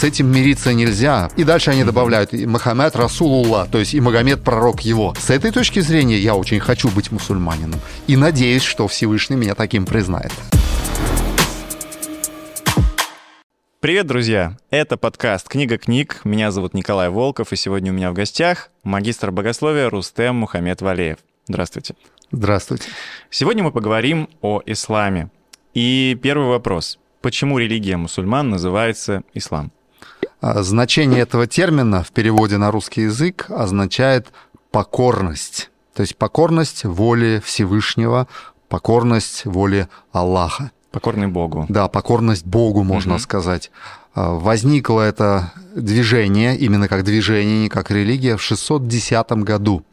с этим мириться нельзя. И дальше они добавляют и Мухаммед Расулулла, то есть и Магомед пророк его. С этой точки зрения я очень хочу быть мусульманином. И надеюсь, что Всевышний меня таким признает. Привет, друзья! Это подкаст «Книга книг». Меня зовут Николай Волков, и сегодня у меня в гостях магистр богословия Рустем Мухаммед Валеев. Здравствуйте. Здравствуйте. Сегодня мы поговорим о исламе. И первый вопрос. Почему религия мусульман называется ислам? А, значение этого термина в переводе на русский язык означает покорность. То есть покорность воле Всевышнего, покорность воле Аллаха. Покорный Богу. Да, покорность Богу, можно угу. сказать. А, возникло это движение, именно как движение, не как религия, в 610 году.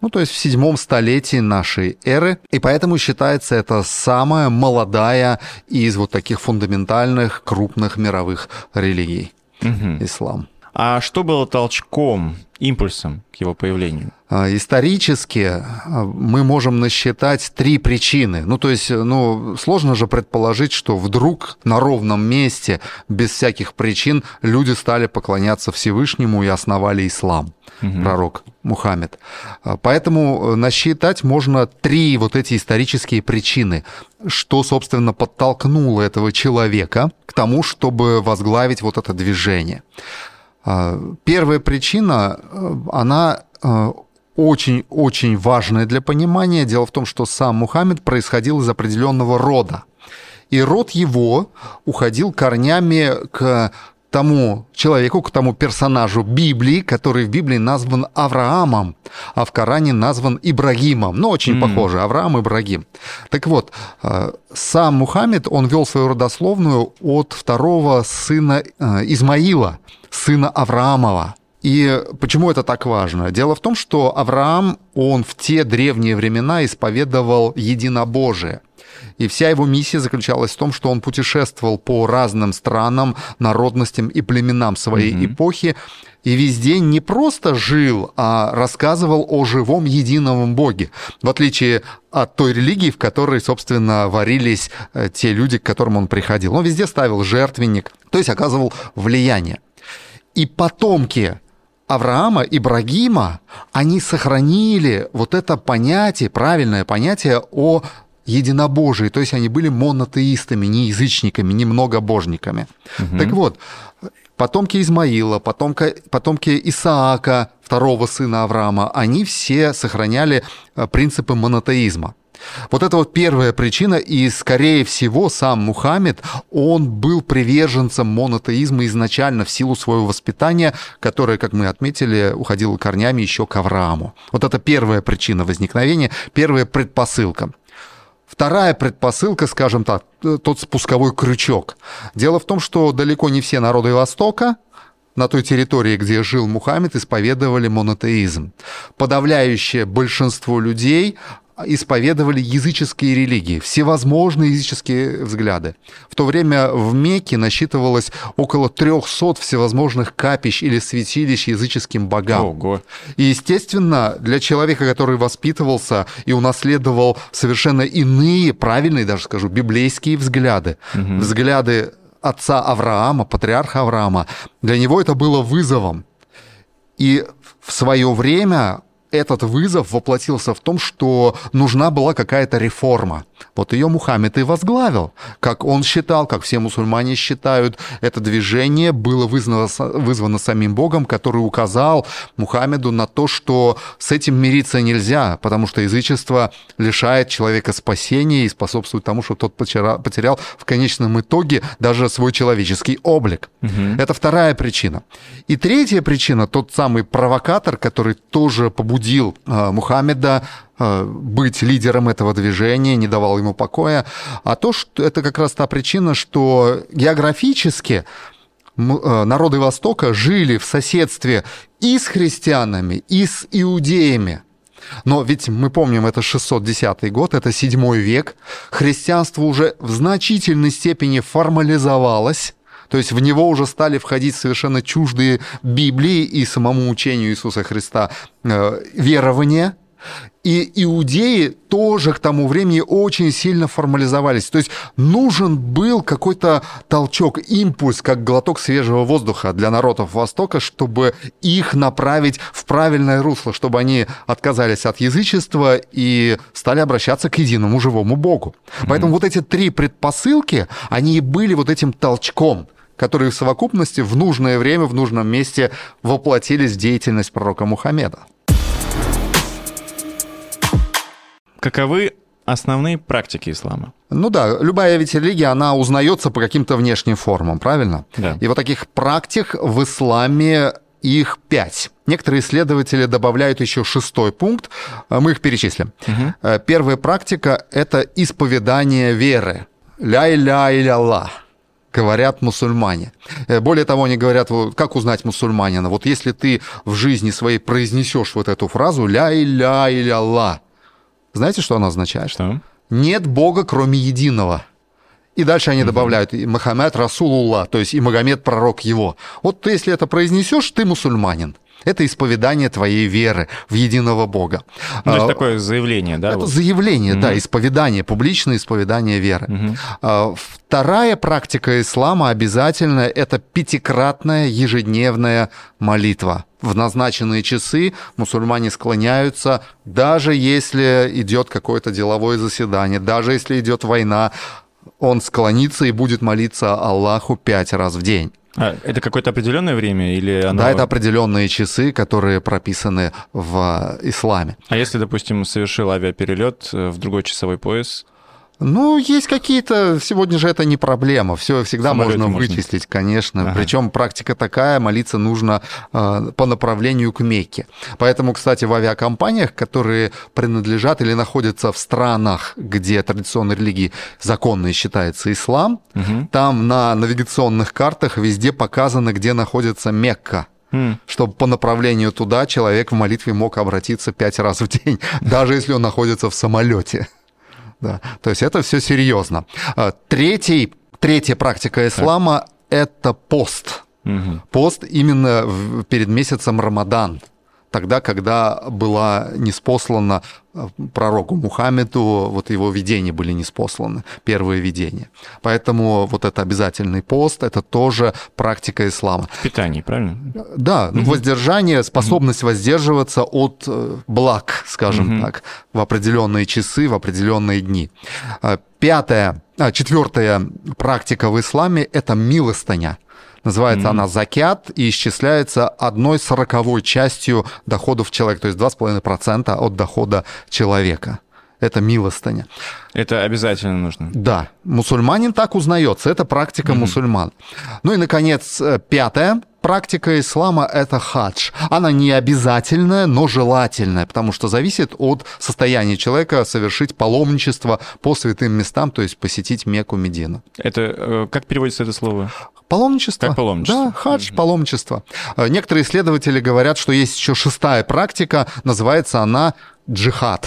Ну, то есть в седьмом столетии нашей эры. И поэтому считается это самая молодая из вот таких фундаментальных крупных мировых религий. Угу. Ислам. А что было толчком, импульсом к его появлению? А, исторически а, мы можем насчитать три причины. Ну, то есть, ну, сложно же предположить, что вдруг на ровном месте, без всяких причин, люди стали поклоняться Всевышнему и основали ислам, угу. пророк Мухаммед. А, поэтому насчитать можно три вот эти исторические причины, что, собственно, подтолкнуло этого человека к тому, чтобы возглавить вот это движение. Первая причина, она очень-очень важное для понимания. Дело в том, что сам Мухаммед происходил из определенного рода. И род его уходил корнями к тому человеку, к тому персонажу Библии, который в Библии назван Авраамом, а в Коране назван Ибрагимом. Ну, очень mm. похоже, Авраам и Ибрагим. Так вот, э, сам Мухаммед, он вел свою родословную от второго сына э, Измаила, сына Авраамова. И почему это так важно? Дело в том, что Авраам, он в те древние времена исповедовал единобожие. И вся его миссия заключалась в том, что он путешествовал по разным странам, народностям и племенам своей mm-hmm. эпохи, и везде не просто жил, а рассказывал о живом едином Боге, в отличие от той религии, в которой, собственно, варились э, те люди, к которым он приходил. Он везде ставил жертвенник, то есть оказывал влияние. И потомки Авраама, Ибрагима, они сохранили вот это понятие, правильное понятие о единобожии, то есть они были монотеистами, не язычниками, не многобожниками. Угу. Так вот, потомки Измаила, потомка, потомки Исаака, второго сына Авраама, они все сохраняли э, принципы монотеизма. Вот это вот первая причина, и, скорее всего, сам Мухаммед, он был приверженцем монотеизма изначально в силу своего воспитания, которое, как мы отметили, уходило корнями еще к Аврааму. Вот это первая причина возникновения, первая предпосылка. Вторая предпосылка, скажем так, тот спусковой крючок. Дело в том, что далеко не все народы Востока на той территории, где жил Мухаммед, исповедовали монотеизм. Подавляющее большинство людей исповедовали языческие религии, всевозможные языческие взгляды. В то время в Мекке насчитывалось около 300 всевозможных капищ или святилищ языческим богам. Ого. И, естественно, для человека, который воспитывался и унаследовал совершенно иные, правильные даже скажу, библейские взгляды, угу. взгляды отца Авраама, патриарха Авраама, для него это было вызовом. И в свое время этот вызов воплотился в том, что нужна была какая-то реформа. Вот ее Мухаммед и возглавил. Как он считал, как все мусульмане считают, это движение было вызвано, вызвано самим Богом, который указал Мухаммеду на то, что с этим мириться нельзя, потому что язычество лишает человека спасения и способствует тому, что тот потерял в конечном итоге даже свой человеческий облик. Угу. Это вторая причина. И третья причина, тот самый провокатор, который тоже побудил э, Мухаммеда Э, быть лидером этого движения, не давал ему покоя, а то, что это как раз та причина, что географически э, народы Востока жили в соседстве и с христианами, и с иудеями. Но ведь мы помним, это 610 год, это 7 век. Христианство уже в значительной степени формализовалось. То есть в него уже стали входить совершенно чуждые Библии и самому учению Иисуса Христа э, верования – И иудеи тоже к тому времени очень сильно формализовались. То есть нужен был какой-то толчок, импульс, как глоток свежего воздуха для народов Востока, чтобы их направить в правильное русло, чтобы они отказались от язычества и стали обращаться к единому живому Богу. Поэтому mm-hmm. вот эти три предпосылки, они и были вот этим толчком которые в совокупности в нужное время, в нужном месте воплотились в деятельность пророка Мухаммеда. Каковы основные практики ислама? Ну да, любая ведь религия, она узнается по каким-то внешним формам, правильно? Да. И вот таких практик в исламе их пять. Некоторые исследователи добавляют еще шестой пункт, мы их перечислим. Угу. Первая практика – это исповедание веры. Ля-ля-ля-ла говорят мусульмане. Э, более того, они говорят, как узнать мусульманина? Вот если ты в жизни своей произнесешь вот эту фразу «ля-ля-ля-ла», знаете, что она означает? Что? Нет Бога, кроме единого. И дальше они добавляют и Мухаммед Расулулла, то есть и Магомед пророк его. Вот ты, если это произнесешь, ты мусульманин. Это исповедание твоей веры в единого Бога. Ну, это а, такое заявление, да? Это вот? заявление, угу. да, исповедание, публичное исповедание веры. Угу. Вторая практика ислама обязательно – это пятикратная ежедневная молитва. В назначенные часы мусульмане склоняются, даже если идет какое-то деловое заседание, даже если идет война, он склонится и будет молиться Аллаху пять раз в день. А, это какое-то определенное время или оно... Да, это определенные часы, которые прописаны в исламе. А если, допустим, совершил авиаперелет э, в другой часовой пояс, ну, есть какие-то, сегодня же это не проблема, все всегда можно, можно вычислить, конечно. Ага. Причем практика такая, молиться нужно э, по направлению к Мекке. Поэтому, кстати, в авиакомпаниях, которые принадлежат или находятся в странах, где традиционной религии законной считается ислам, угу. там на навигационных картах везде показано, где находится Мекка. Mm. чтобы по направлению туда человек в молитве мог обратиться пять раз в день, даже если он находится в самолете. Да. То есть это все серьезно. А, третий, третья практика ислама – это пост. Угу. Пост именно перед месяцем Рамадан тогда, когда была неспослана э, пророку Мухаммеду, вот его видения были неспосланы, первые видения. Поэтому вот это обязательный пост, это тоже практика ислама. В питании, правильно? Да, угу. воздержание, способность угу. воздерживаться от э, благ, скажем угу. так, в определенные часы, в определенные дни. А, пятая, а, четвертая практика в исламе – это милостыня – Называется mm-hmm. она закят и исчисляется одной сороковой частью доходов человека, то есть 2,5% от дохода человека. Это милостыня. Это обязательно нужно. Да. Мусульманин так узнается. Это практика mm-hmm. мусульман. Ну и, наконец, э, пятое практика ислама – это хадж. Она не обязательная, но желательная, потому что зависит от состояния человека совершить паломничество по святым местам, то есть посетить Мекку, Медину. Это э, как переводится это слово? Паломничество. Как паломничество. Да, хадж, паломничество. Э, некоторые исследователи говорят, что есть еще шестая практика, называется она джихад.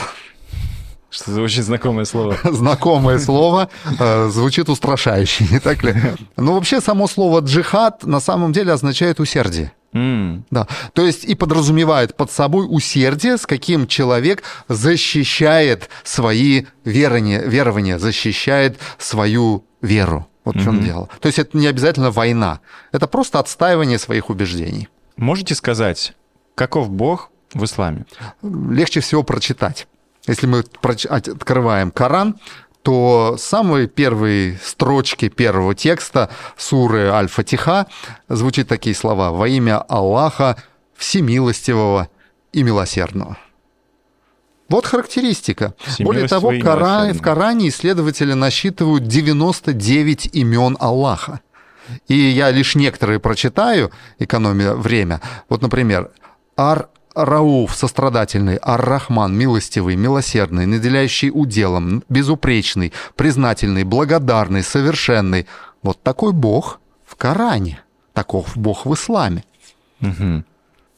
Что за очень знакомое слово. Знакомое слово, э, звучит устрашающе, не так ли? Ну, вообще, само слово джихад на самом деле означает усердие. Mm. Да. То есть и подразумевает под собой усердие, с каким человек защищает свои верования, верования защищает свою веру. Вот в чем mm-hmm. дело. То есть это не обязательно война, это просто отстаивание своих убеждений. Можете сказать, каков Бог в исламе? Легче всего прочитать. Если мы открываем Коран, то самые первые строчки первого текста суры Аль-Фатиха звучат такие слова «Во имя Аллаха Всемилостивого и Милосердного». Вот характеристика. Более того, Коран, в Коране исследователи насчитывают 99 имен Аллаха. И я лишь некоторые прочитаю, экономия время. Вот, например, Ар Рауф, сострадательный, Ар-Рахман, милостивый, милосердный, наделяющий уделом, безупречный, признательный, благодарный, совершенный. Вот такой Бог в Коране. Таков Бог в исламе. Угу.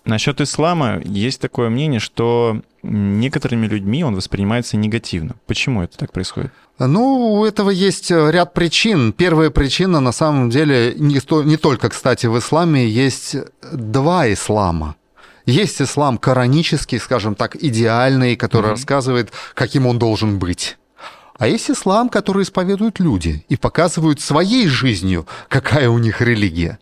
Насчет ислама есть такое мнение, что некоторыми людьми он воспринимается негативно. Почему это так происходит? Ну, у этого есть ряд причин. Первая причина, на самом деле, не, не только, кстати, в исламе есть два ислама. Есть ислам коранический, скажем так, идеальный, который mm-hmm. рассказывает, каким он должен быть. А есть ислам, который исповедуют люди и показывают своей жизнью, какая у них религия.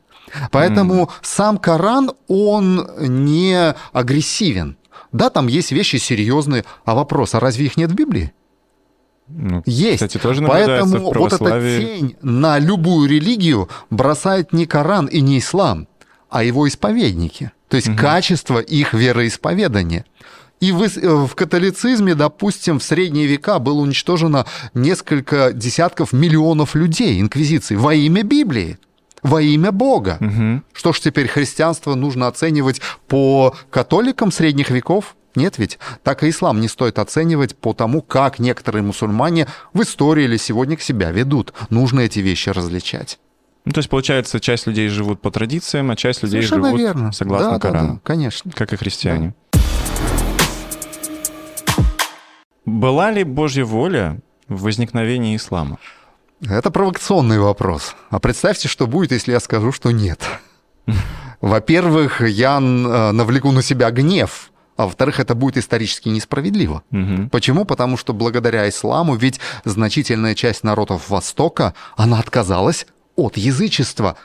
Поэтому mm. сам Коран, он не агрессивен. Да, там есть вещи серьезные, а вопрос, а разве их нет в Библии? Ну, есть. Кстати, тоже Поэтому вот эта тень на любую религию бросает не Коран и не ислам, а его исповедники. То есть угу. качество их вероисповедания. И в, э, в католицизме, допустим, в средние века было уничтожено несколько десятков миллионов людей, инквизиции, во имя Библии во имя Бога. Угу. Что ж теперь христианство нужно оценивать по католикам средних веков? Нет ведь? Так и ислам не стоит оценивать по тому, как некоторые мусульмане в истории или сегодня к себя ведут. Нужно эти вещи различать. Ну, то есть, получается, часть людей живут по традициям, а часть людей Совершенно живут верно. согласно да, Корану. Да, да, конечно. Как и христиане. Да. Была ли Божья воля в возникновении ислама? Это провокационный вопрос. А представьте, что будет, если я скажу, что нет. Во-первых, я э, навлеку на себя гнев, а во-вторых, это будет исторически несправедливо. Угу. Почему? Потому что благодаря исламу ведь значительная часть народов Востока, она отказалась от язычества.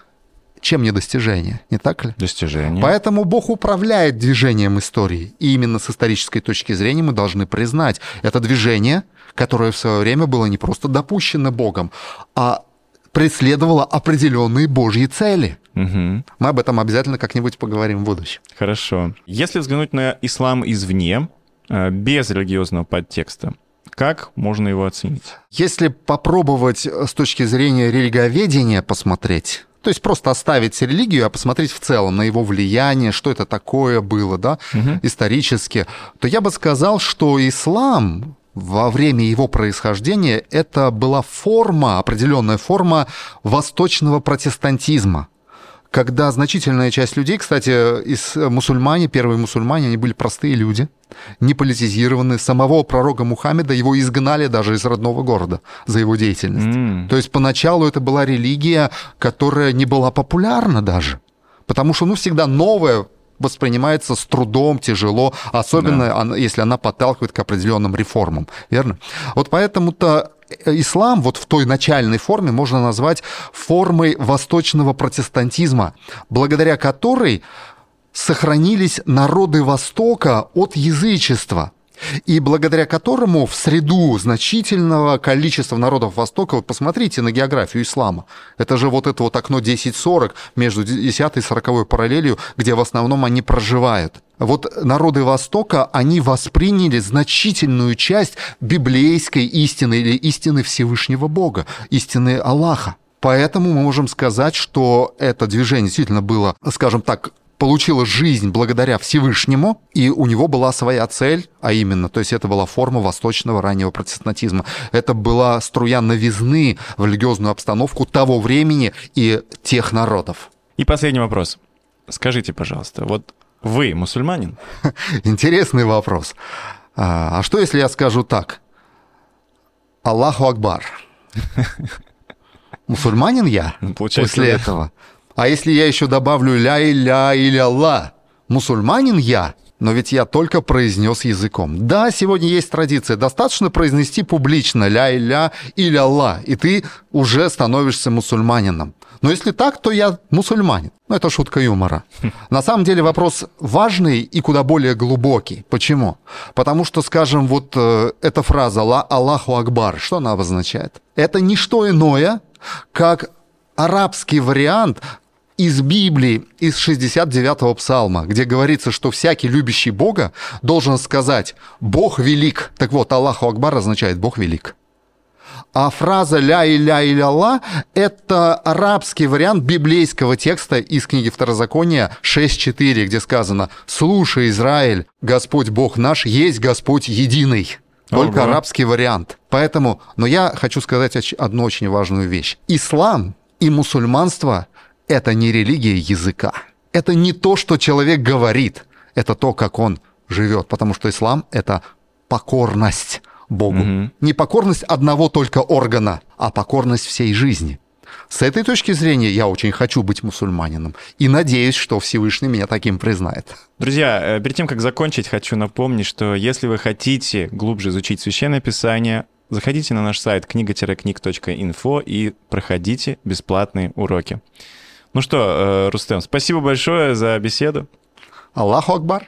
Чем не достижение, не так ли? Достижение. Поэтому Бог управляет движением истории. И именно с исторической точки зрения мы должны признать, это движение – которое в свое время было не просто допущено Богом, а преследовало определенные Божьи цели. Угу. Мы об этом обязательно как-нибудь поговорим в будущем. Хорошо. Если взглянуть на ислам извне, э, без религиозного подтекста, как можно его оценить? Если попробовать с точки зрения религиоведения посмотреть, то есть просто оставить религию, а посмотреть в целом на его влияние, что это такое было, да, угу. исторически, то я бы сказал, что ислам во время его происхождения это была форма, определенная форма восточного протестантизма когда значительная часть людей, кстати, из мусульмане, первые мусульмане, они были простые люди, не политизированные. Самого пророка Мухаммеда его изгнали даже из родного города за его деятельность. Mm. То есть поначалу это была религия, которая не была популярна даже. Потому что, ну, всегда новое воспринимается с трудом, тяжело, особенно да. она, если она подталкивает к определенным реформам, верно? Вот поэтому-то ислам вот в той начальной форме можно назвать формой восточного протестантизма, благодаря которой сохранились народы Востока от язычества – и благодаря которому в среду значительного количества народов Востока, вот посмотрите на географию ислама, это же вот это вот окно 10-40 между 10 и 40 параллелью, где в основном они проживают. Вот народы Востока, они восприняли значительную часть библейской истины или истины Всевышнего Бога, истины Аллаха. Поэтому мы можем сказать, что это движение действительно было, скажем так, получила жизнь благодаря Всевышнему, и у него была своя цель, а именно, то есть это была форма восточного раннего протестантизма. Это была струя новизны в религиозную обстановку того времени и тех народов. И последний вопрос. Скажите, пожалуйста, вот вы мусульманин? Интересный вопрос. А, а что, если я скажу так? Аллаху Акбар. Мусульманин я ну, после этого? А если я еще добавлю ля-иля или Аллах, мусульманин я, но ведь я только произнес языком. Да, сегодня есть традиция. Достаточно произнести публично ля-иля или Аллах, и ты уже становишься мусульманином. Но если так, то я мусульманин. Ну, это шутка юмора. На самом деле вопрос важный и куда более глубокий. Почему? Потому что, скажем, вот э, эта фраза «Аллаху Акбар», что она обозначает? Это не что иное, как арабский вариант из Библии, из 69-го псалма, где говорится, что всякий любящий Бога должен сказать «Бог велик». Так вот, Аллаху Акбар означает «Бог велик». А фраза «ля и ля и ля ла» — это арабский вариант библейского текста из книги Второзакония 6.4, где сказано «Слушай, Израиль, Господь Бог наш есть Господь единый». Только Ого. арабский вариант. Поэтому, но я хочу сказать одну очень важную вещь. Ислам и мусульманство это не религия языка. Это не то, что человек говорит. Это то, как он живет. Потому что ислам — это покорность Богу. Угу. Не покорность одного только органа, а покорность всей жизни. С этой точки зрения я очень хочу быть мусульманином и надеюсь, что Всевышний меня таким признает. Друзья, э, перед тем, как закончить, хочу напомнить, что если вы хотите глубже изучить Священное Писание, заходите на наш сайт книга-книг.инфо и проходите бесплатные уроки. Ну что, э, Рустем, спасибо большое за беседу. Аллаху Акбар.